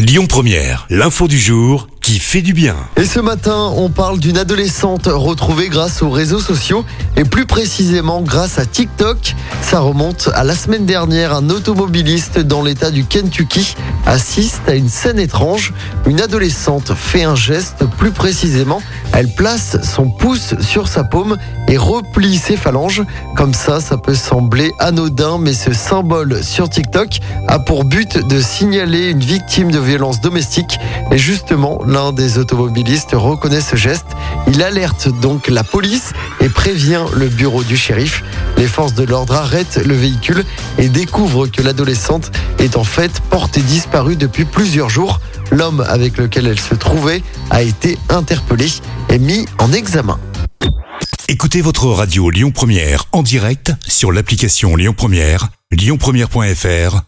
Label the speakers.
Speaker 1: Lyon Première, l'info du jour fait du bien.
Speaker 2: Et ce matin, on parle d'une adolescente retrouvée grâce aux réseaux sociaux et plus précisément grâce à TikTok. Ça remonte à la semaine dernière. Un automobiliste dans l'état du Kentucky assiste à une scène étrange. Une adolescente fait un geste, plus précisément, elle place son pouce sur sa paume et replie ses phalanges. Comme ça, ça peut sembler anodin, mais ce symbole sur TikTok a pour but de signaler une victime de violence domestique. Et justement, l'un des automobilistes reconnaît ce geste. Il alerte donc la police et prévient le bureau du shérif. Les forces de l'ordre arrêtent le véhicule et découvrent que l'adolescente est en fait portée disparue depuis plusieurs jours. L'homme avec lequel elle se trouvait a été interpellé et mis en examen.
Speaker 1: Écoutez votre radio Lyon Première en direct sur l'application Lyon Première, lyonpremière.fr